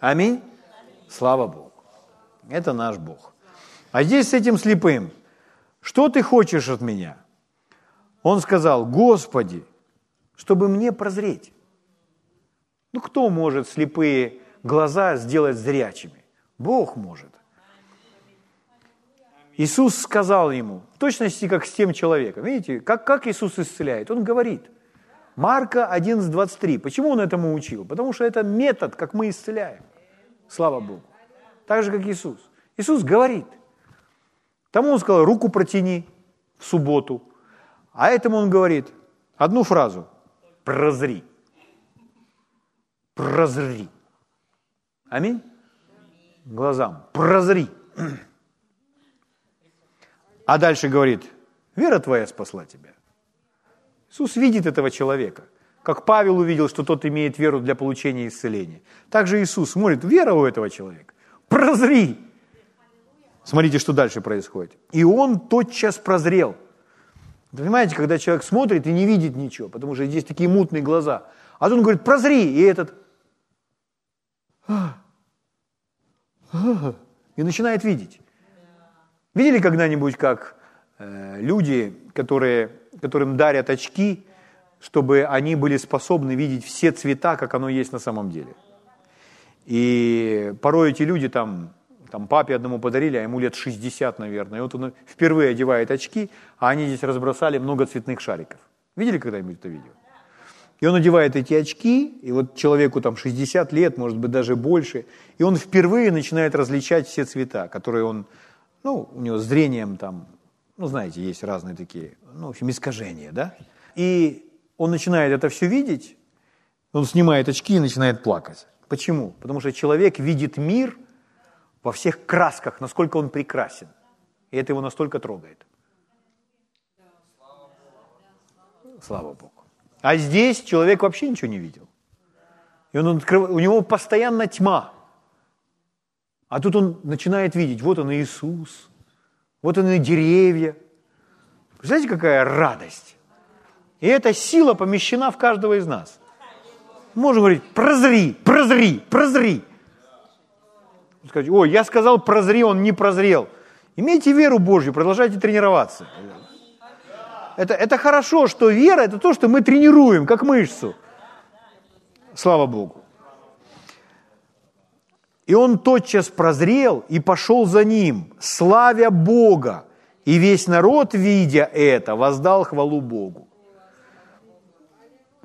Аминь. Слава Богу. Это наш Бог. А здесь с этим слепым – что ты хочешь от меня? Он сказал, Господи, чтобы мне прозреть. Ну кто может слепые глаза сделать зрячими? Бог может. Иисус сказал ему, в точности как с тем человеком. Видите, как, как Иисус исцеляет? Он говорит. Марка 11.23. Почему он этому учил? Потому что это метод, как мы исцеляем. Слава Богу. Так же, как Иисус. Иисус говорит – Тому он сказал, руку протяни в субботу. А этому он говорит одну фразу. Прозри. Прозри. Аминь? Глазам. Прозри. А дальше говорит, вера твоя спасла тебя. Иисус видит этого человека. Как Павел увидел, что тот имеет веру для получения исцеления. Так же Иисус смотрит, вера у этого человека. Прозри. Смотрите, что дальше происходит. И он тотчас прозрел. Понимаете, когда человек смотрит и не видит ничего, потому что здесь такие мутные глаза. А тут он говорит, прозри, и этот и начинает видеть. Видели когда-нибудь, как э, люди, которые, которым дарят очки, чтобы они были способны видеть все цвета, как оно есть на самом деле. И порой эти люди там, там папе одному подарили, а ему лет 60, наверное. И вот он впервые одевает очки, а они здесь разбросали много цветных шариков. Видели когда-нибудь это видео? И он одевает эти очки, и вот человеку там 60 лет, может быть, даже больше, и он впервые начинает различать все цвета, которые он, ну, у него зрением там, ну, знаете, есть разные такие, ну, в общем, искажения, да? И он начинает это все видеть, он снимает очки и начинает плакать. Почему? Потому что человек видит мир во всех красках, насколько он прекрасен. И это его настолько трогает. Слава Богу. А здесь человек вообще ничего не видел. И он открыв... у него постоянно тьма. А тут он начинает видеть, вот он Иисус, вот он и деревья. Знаете, какая радость? И эта сила помещена в каждого из нас. Можно говорить, прозри, прозри, прозри. Сказать, ой, я сказал прозри, он не прозрел. Имейте веру Божью, продолжайте тренироваться. Это, это хорошо, что вера – это то, что мы тренируем, как мышцу. Слава Богу. И он тотчас прозрел и пошел за ним, славя Бога. И весь народ, видя это, воздал хвалу Богу.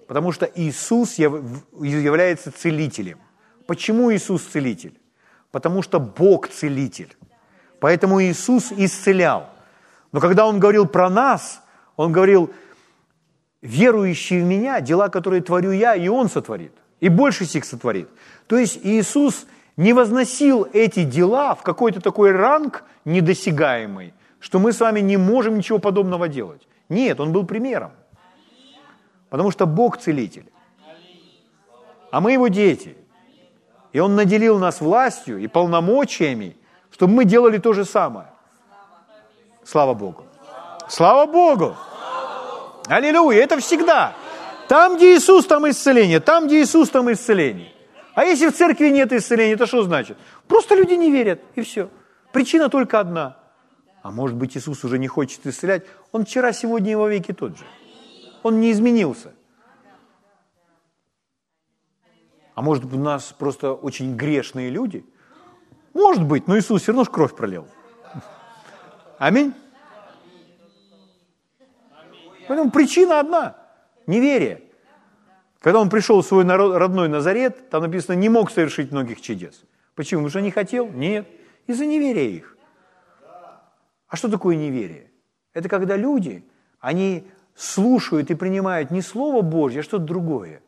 Потому что Иисус является целителем. Почему Иисус целитель? Потому что Бог целитель. Поэтому Иисус исцелял. Но когда Он говорил про нас, Он говорил, верующий в Меня, дела, которые творю я, и Он сотворит. И больше сих сотворит. То есть Иисус не возносил эти дела в какой-то такой ранг недосягаемый, что мы с вами не можем ничего подобного делать. Нет, Он был примером. Потому что Бог целитель. А мы его дети. И Он наделил нас властью и полномочиями, чтобы мы делали то же самое. Слава Богу. Слава Богу. Аллилуйя. Это всегда. Там, где Иисус, там исцеление. Там, где Иисус, там исцеление. А если в церкви нет исцеления, это что значит? Просто люди не верят, и все. Причина только одна. А может быть, Иисус уже не хочет исцелять. Он вчера, сегодня и во веки тот же. Он не изменился. А может быть, у нас просто очень грешные люди? Может быть, но Иисус все равно ж кровь пролил. Аминь. Поэтому причина одна – неверие. Когда он пришел в свой народ, родной Назарет, там написано, не мог совершить многих чудес. Почему? Потому что не хотел? Нет. Из-за неверия их. А что такое неверие? Это когда люди, они слушают и принимают не Слово Божье, а что-то другое.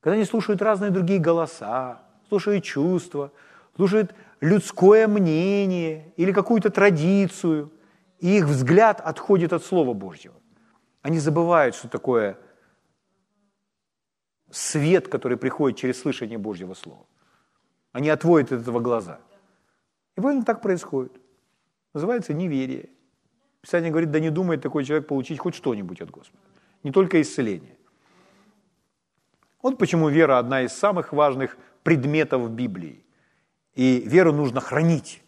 Когда они слушают разные другие голоса, слушают чувства, слушают людское мнение или какую-то традицию, и их взгляд отходит от Слова Божьего. Они забывают, что такое свет, который приходит через слышание Божьего Слова. Они отводят от этого глаза. И поэтому так происходит. Называется неверие. Писание говорит, да не думает такой человек получить хоть что-нибудь от Господа. Не только исцеление. Вот почему вера одна из самых важных предметов Библии. И веру нужно хранить,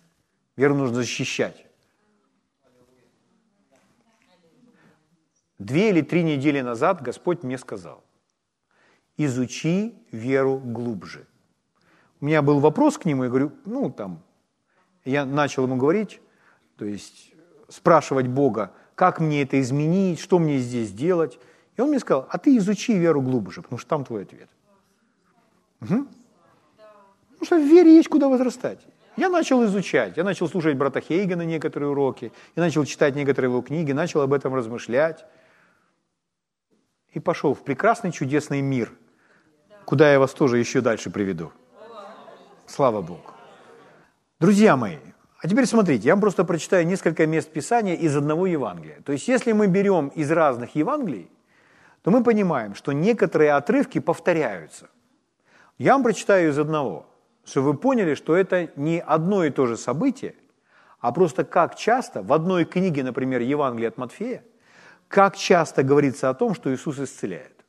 веру нужно защищать. Две или три недели назад Господь мне сказал, изучи веру глубже. У меня был вопрос к нему, я говорю, ну там, я начал ему говорить, то есть спрашивать Бога, как мне это изменить, что мне здесь делать. И он мне сказал, а ты изучи веру глубже, потому что там твой ответ. Угу. Потому что в вере есть куда возрастать. Я начал изучать, я начал слушать брата Хейгена некоторые уроки, я начал читать некоторые его книги, начал об этом размышлять. И пошел в прекрасный, чудесный мир, куда я вас тоже еще дальше приведу. Слава Богу. Друзья мои, а теперь смотрите, я вам просто прочитаю несколько мест Писания из одного Евангелия. То есть если мы берем из разных Евангелий, то мы понимаем, что некоторые отрывки повторяются. Я вам прочитаю из одного, чтобы вы поняли, что это не одно и то же событие, а просто как часто в одной книге, например, Евангелие от Матфея, как часто говорится о том, что Иисус исцеляет.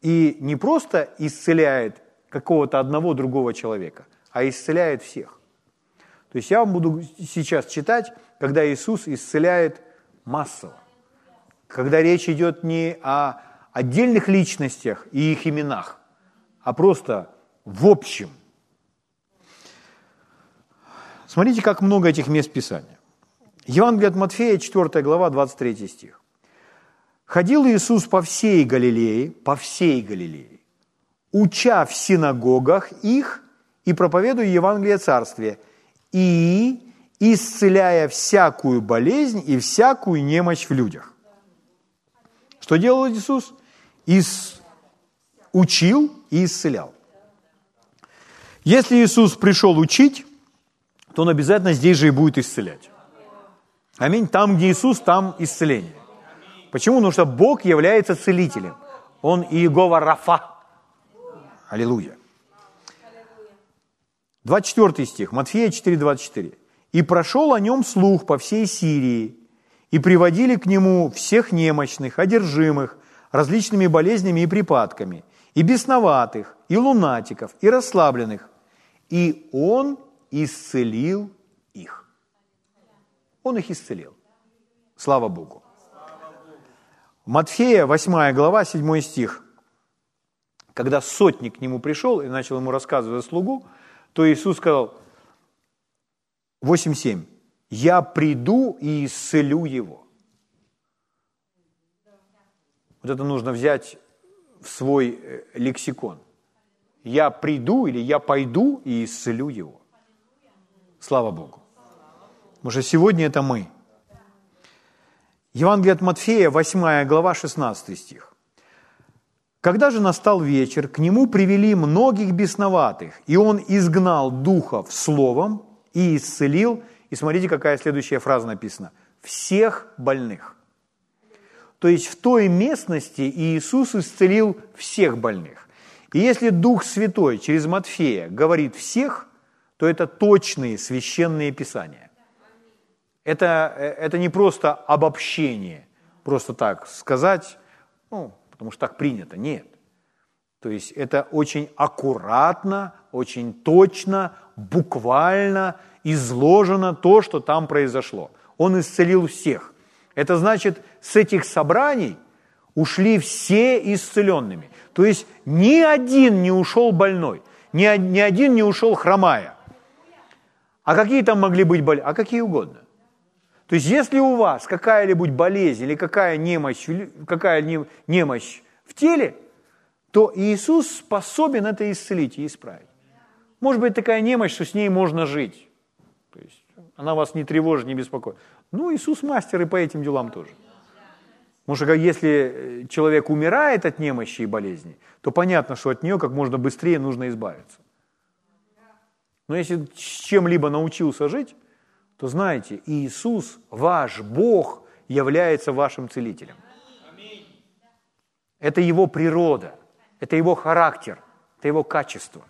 И не просто исцеляет какого-то одного другого человека, а исцеляет всех. То есть я вам буду сейчас читать, когда Иисус исцеляет массово. Когда речь идет не о отдельных личностях и их именах, а просто в общем. Смотрите, как много этих мест Писания. Евангелие от Матфея, 4 глава, 23 стих. «Ходил Иисус по всей Галилее, по всей Галилее, уча в синагогах их и проповедуя Евангелие Царствия, и исцеляя всякую болезнь и всякую немощь в людях». Что делал Иисус? Ис... Учил и исцелял. Если Иисус пришел учить, то Он обязательно здесь же и будет исцелять. Аминь. Там, где Иисус, там исцеление. Почему? Потому что Бог является целителем. Он Иегова Рафа. Аллилуйя. 24 стих, Матфея 4, 24. «И прошел о нем слух по всей Сирии, и приводили к нему всех немощных, одержимых, различными болезнями и припадками, и бесноватых, и лунатиков, и расслабленных, и он исцелил их». Он их исцелил. Слава Богу. Матфея, 8 глава, 7 стих. Когда сотник к нему пришел и начал ему рассказывать слугу, то Иисус сказал, 8.7, «Я приду и исцелю его». Вот это нужно взять в свой э, лексикон. «Я приду» или «Я пойду и исцелю его». Слава Богу. Потому что сегодня это мы – Евангелие от Матфея, 8 глава, 16 стих. Когда же настал вечер, к нему привели многих бесноватых, и он изгнал духов словом и исцелил, и смотрите, какая следующая фраза написана, всех больных. То есть в той местности Иисус исцелил всех больных. И если Дух Святой через Матфея говорит всех, то это точные священные писания. Это, э, это не просто обобщение, просто так сказать, ну, потому что так принято. Нет. То есть это очень аккуратно, очень точно, буквально изложено то, что там произошло. Он исцелил всех. Это значит, с этих собраний ушли все исцеленными. То есть ни один не ушел больной, ни, ни один не ушел хромая. А какие там могли быть болезни? А какие угодно. То есть если у вас какая-либо болезнь или какая немощь, какая немощь в теле, то Иисус способен это исцелить и исправить. Может быть такая немощь, что с ней можно жить. То есть она вас не тревожит, не беспокоит. Ну, Иисус мастер и по этим делам тоже. Потому что если э, человек умирает от немощи и болезни, то понятно, что от нее как можно быстрее нужно избавиться. Но если с чем-либо научился жить, то знаете, Иисус, ваш Бог, является вашим целителем. Это Его природа, это Его характер, это Его качество.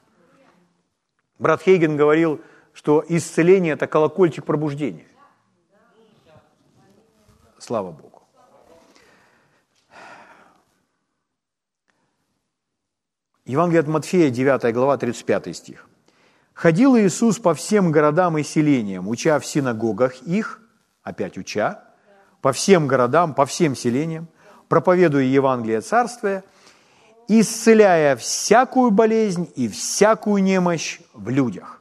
Брат Хейген говорил, что исцеление – это колокольчик пробуждения. Слава Богу. Евангелие от Матфея, 9 глава, 35 стих. Ходил Иисус по всем городам и селениям, уча в синагогах их, опять уча, по всем городам, по всем селениям, проповедуя Евангелие Царствия, исцеляя всякую болезнь и всякую немощь в людях.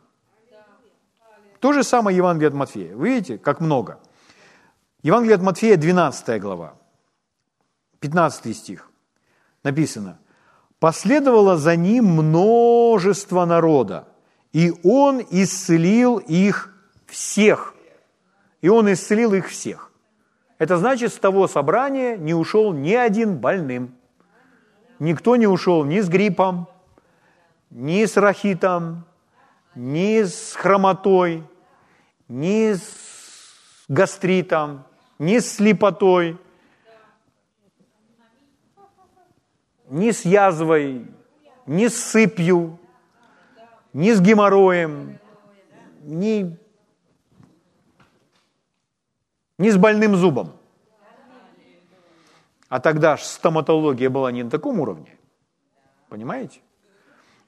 То же самое Евангелие от Матфея. Вы видите, как много. Евангелие от Матфея, 12 глава, 15 стих. Написано, «Последовало за ним множество народа, и Он исцелил их всех. И Он исцелил их всех. Это значит, с того собрания не ушел ни один больным. Никто не ушел ни с гриппом, ни с рахитом, ни с хромотой, ни с гастритом, ни с слепотой, ни с язвой, ни с сыпью, ни с геморроем, ни, ни с больным зубом. А тогда ж стоматология была не на таком уровне. Понимаете?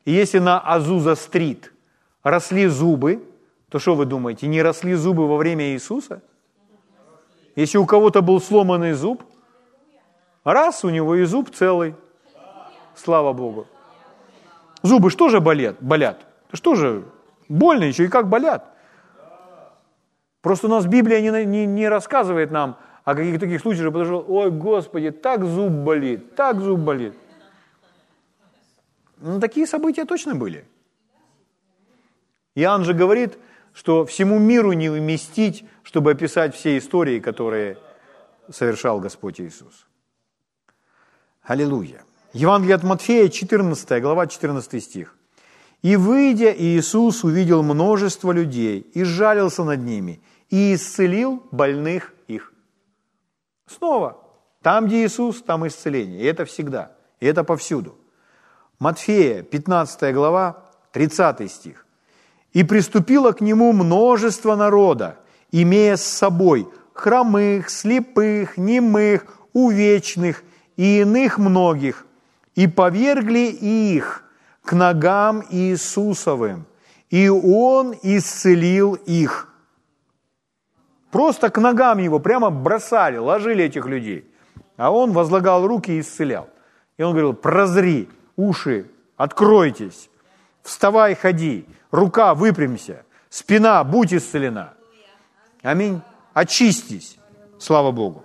И если на Азуза-стрит росли зубы, то что вы думаете, не росли зубы во время Иисуса? Если у кого-то был сломанный зуб, раз у него и зуб целый, слава Богу. Зубы что же болят? болят? Что же, больно еще и как болят? Просто у нас Библия не, не, не рассказывает нам о каких-то таких случаях, потому что, ой, Господи, так зуб болит, так зуб болит. Ну, такие события точно были. Иоанн же говорит, что всему миру не вместить, чтобы описать все истории, которые совершал Господь Иисус. Аллилуйя. Евангелие от Матфея, 14 глава, 14 стих. «И выйдя, Иисус увидел множество людей и сжалился над ними, и исцелил больных их». Снова, там, где Иисус, там исцеление. И это всегда, и это повсюду. Матфея, 15 глава, 30 стих. «И приступило к нему множество народа, имея с собой хромых, слепых, немых, увечных и иных многих, и повергли их к ногам Иисусовым, и Он исцелил их». Просто к ногам Его прямо бросали, ложили этих людей. А Он возлагал руки и исцелял. И Он говорил, прозри, уши, откройтесь, вставай, ходи, рука, выпрямься, спина, будь исцелена. Аминь. Очистись. Слава Богу.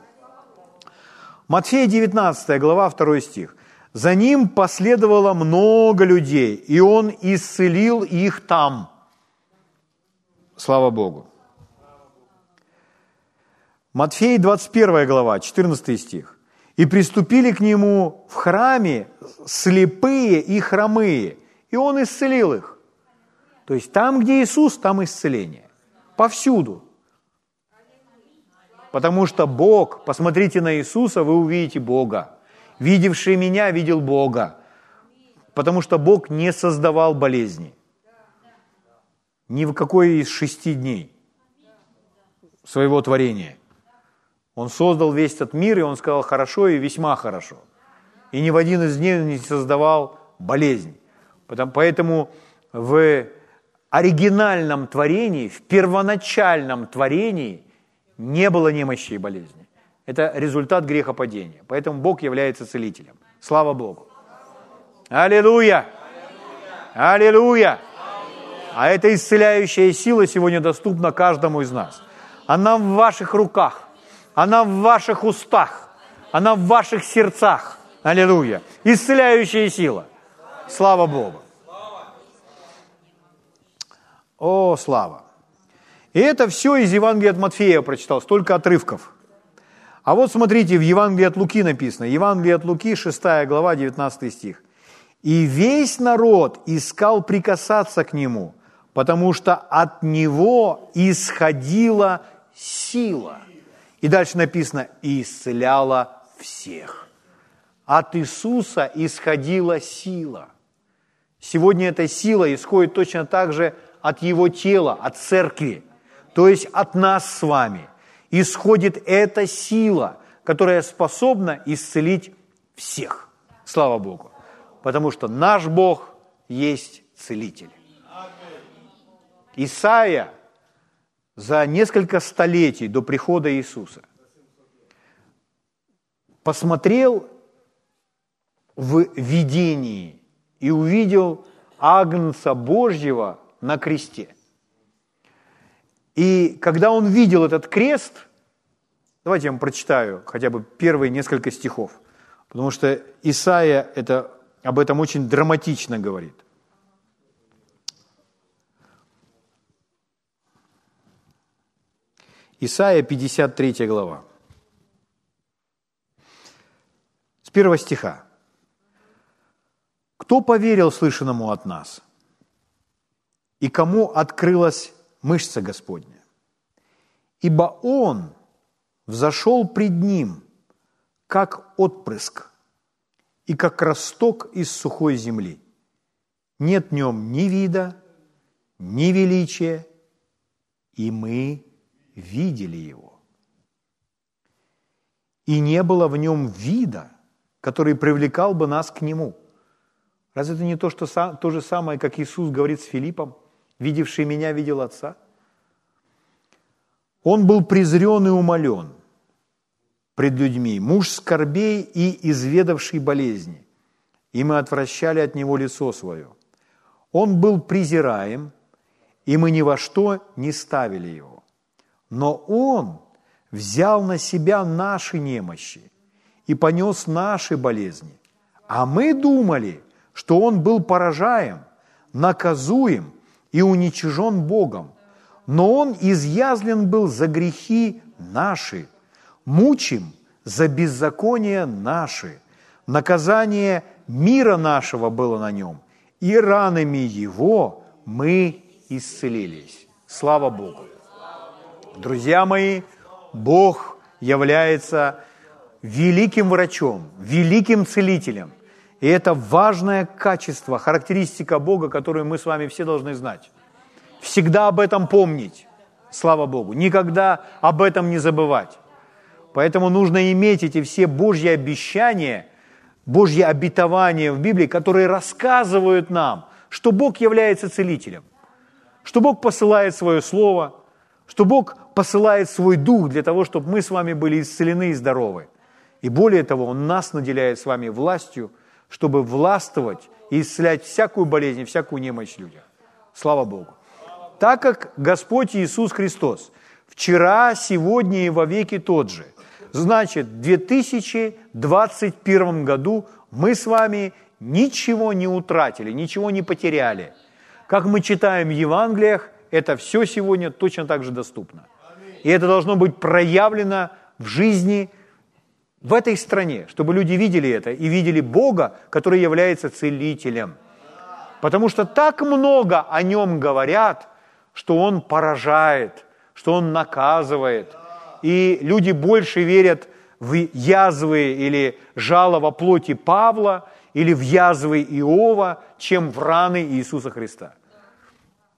Матфея 19 глава, 2 стих. За ним последовало много людей, и он исцелил их там. Слава Богу. Матфея 21 глава, 14 стих. И приступили к нему в храме слепые и хромые, и он исцелил их. То есть там, где Иисус, там исцеление. Повсюду. Потому что Бог, посмотрите на Иисуса, вы увидите Бога. Видевший меня видел Бога. Потому что Бог не создавал болезни. Ни в какой из шести дней своего творения – он создал весь этот мир, и он сказал хорошо и весьма хорошо. И ни в один из дней не создавал болезнь. Поэтому в оригинальном творении, в первоначальном творении не было немощи и болезни. Это результат грехопадения. Поэтому Бог является целителем. Слава Богу. Аллилуйя! Аллилуйя! А эта исцеляющая сила сегодня доступна каждому из нас. Она в ваших руках. Она в ваших устах, она в ваших сердцах. Аллилуйя. Исцеляющая сила. Слава Богу. О, слава. И это все из Евангелия от Матфея прочитал, столько отрывков. А вот смотрите, в Евангелии от Луки написано, Евангелие от Луки, 6 глава, 19 стих. «И весь народ искал прикасаться к нему, потому что от него исходила сила». И дальше написано, и исцеляла всех. От Иисуса исходила сила. Сегодня эта сила исходит точно так же от Его тела, от церкви, то есть от нас с вами. Исходит эта сила, которая способна исцелить всех. Слава Богу. Потому что наш Бог есть целитель. Исаия за несколько столетий до прихода Иисуса посмотрел в видении и увидел Агнца Божьего на кресте. И когда он видел этот крест, давайте я вам прочитаю хотя бы первые несколько стихов, потому что Исаия это, об этом очень драматично говорит. Исайя 53 глава. С первого стиха. «Кто поверил слышанному от нас? И кому открылась мышца Господня? Ибо Он взошел пред Ним, как отпрыск, и как росток из сухой земли. Нет в нем ни вида, ни величия, и мы видели его. И не было в нем вида, который привлекал бы нас к нему. Разве это не то, что, то же самое, как Иисус говорит с Филиппом, видевший меня, видел Отца? Он был презрен и умолен пред людьми, муж скорбей и изведавший болезни, и мы отвращали от него лицо свое. Он был презираем, и мы ни во что не ставили его. Но он взял на себя наши немощи и понес наши болезни. А мы думали, что он был поражаем, наказуем и уничижен Богом. Но он изъязлен был за грехи наши, мучим за беззаконие наши. Наказание мира нашего было на нем, и ранами его мы исцелились. Слава Богу! Друзья мои, Бог является великим врачом, великим целителем. И это важное качество, характеристика Бога, которую мы с вами все должны знать. Всегда об этом помнить, слава Богу, никогда об этом не забывать. Поэтому нужно иметь эти все Божьи обещания, Божьи обетования в Библии, которые рассказывают нам, что Бог является целителем, что Бог посылает свое слово, что Бог посылает свой дух для того, чтобы мы с вами были исцелены и здоровы. И более того, Он нас наделяет с вами властью, чтобы властвовать и исцелять всякую болезнь, всякую немощь людях. Слава Богу. Так как Господь Иисус Христос вчера, сегодня и во веки тот же, значит, в 2021 году мы с вами ничего не утратили, ничего не потеряли. Как мы читаем в Евангелиях, это все сегодня точно так же доступно. И это должно быть проявлено в жизни в этой стране, чтобы люди видели это и видели Бога, который является целителем. Потому что так много о нем говорят, что он поражает, что он наказывает. И люди больше верят в язвы или жало плоти Павла или в язвы Иова, чем в раны Иисуса Христа.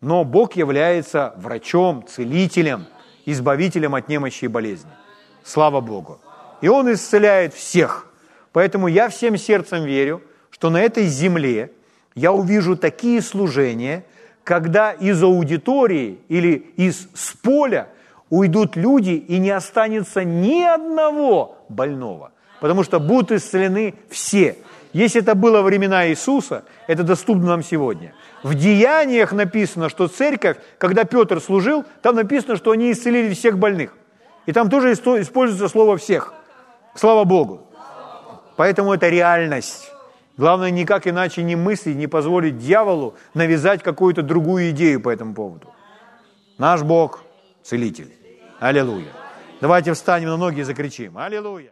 Но Бог является врачом, целителем, избавителем от немощи и болезни. Слава Богу и Он исцеляет всех. Поэтому я всем сердцем верю, что на этой земле я увижу такие служения, когда из аудитории или из с поля уйдут люди, и не останется ни одного больного, потому что будут исцелены все. Если это было времена Иисуса, это доступно нам сегодня. В Деяниях написано, что церковь, когда Петр служил, там написано, что они исцелили всех больных. И там тоже используется слово «всех». Слава Богу. Поэтому это реальность. Главное, никак иначе не мыслить, не позволить дьяволу навязать какую-то другую идею по этому поводу. Наш Бог – целитель. Аллилуйя. Давайте встанем на ноги и закричим. Аллилуйя.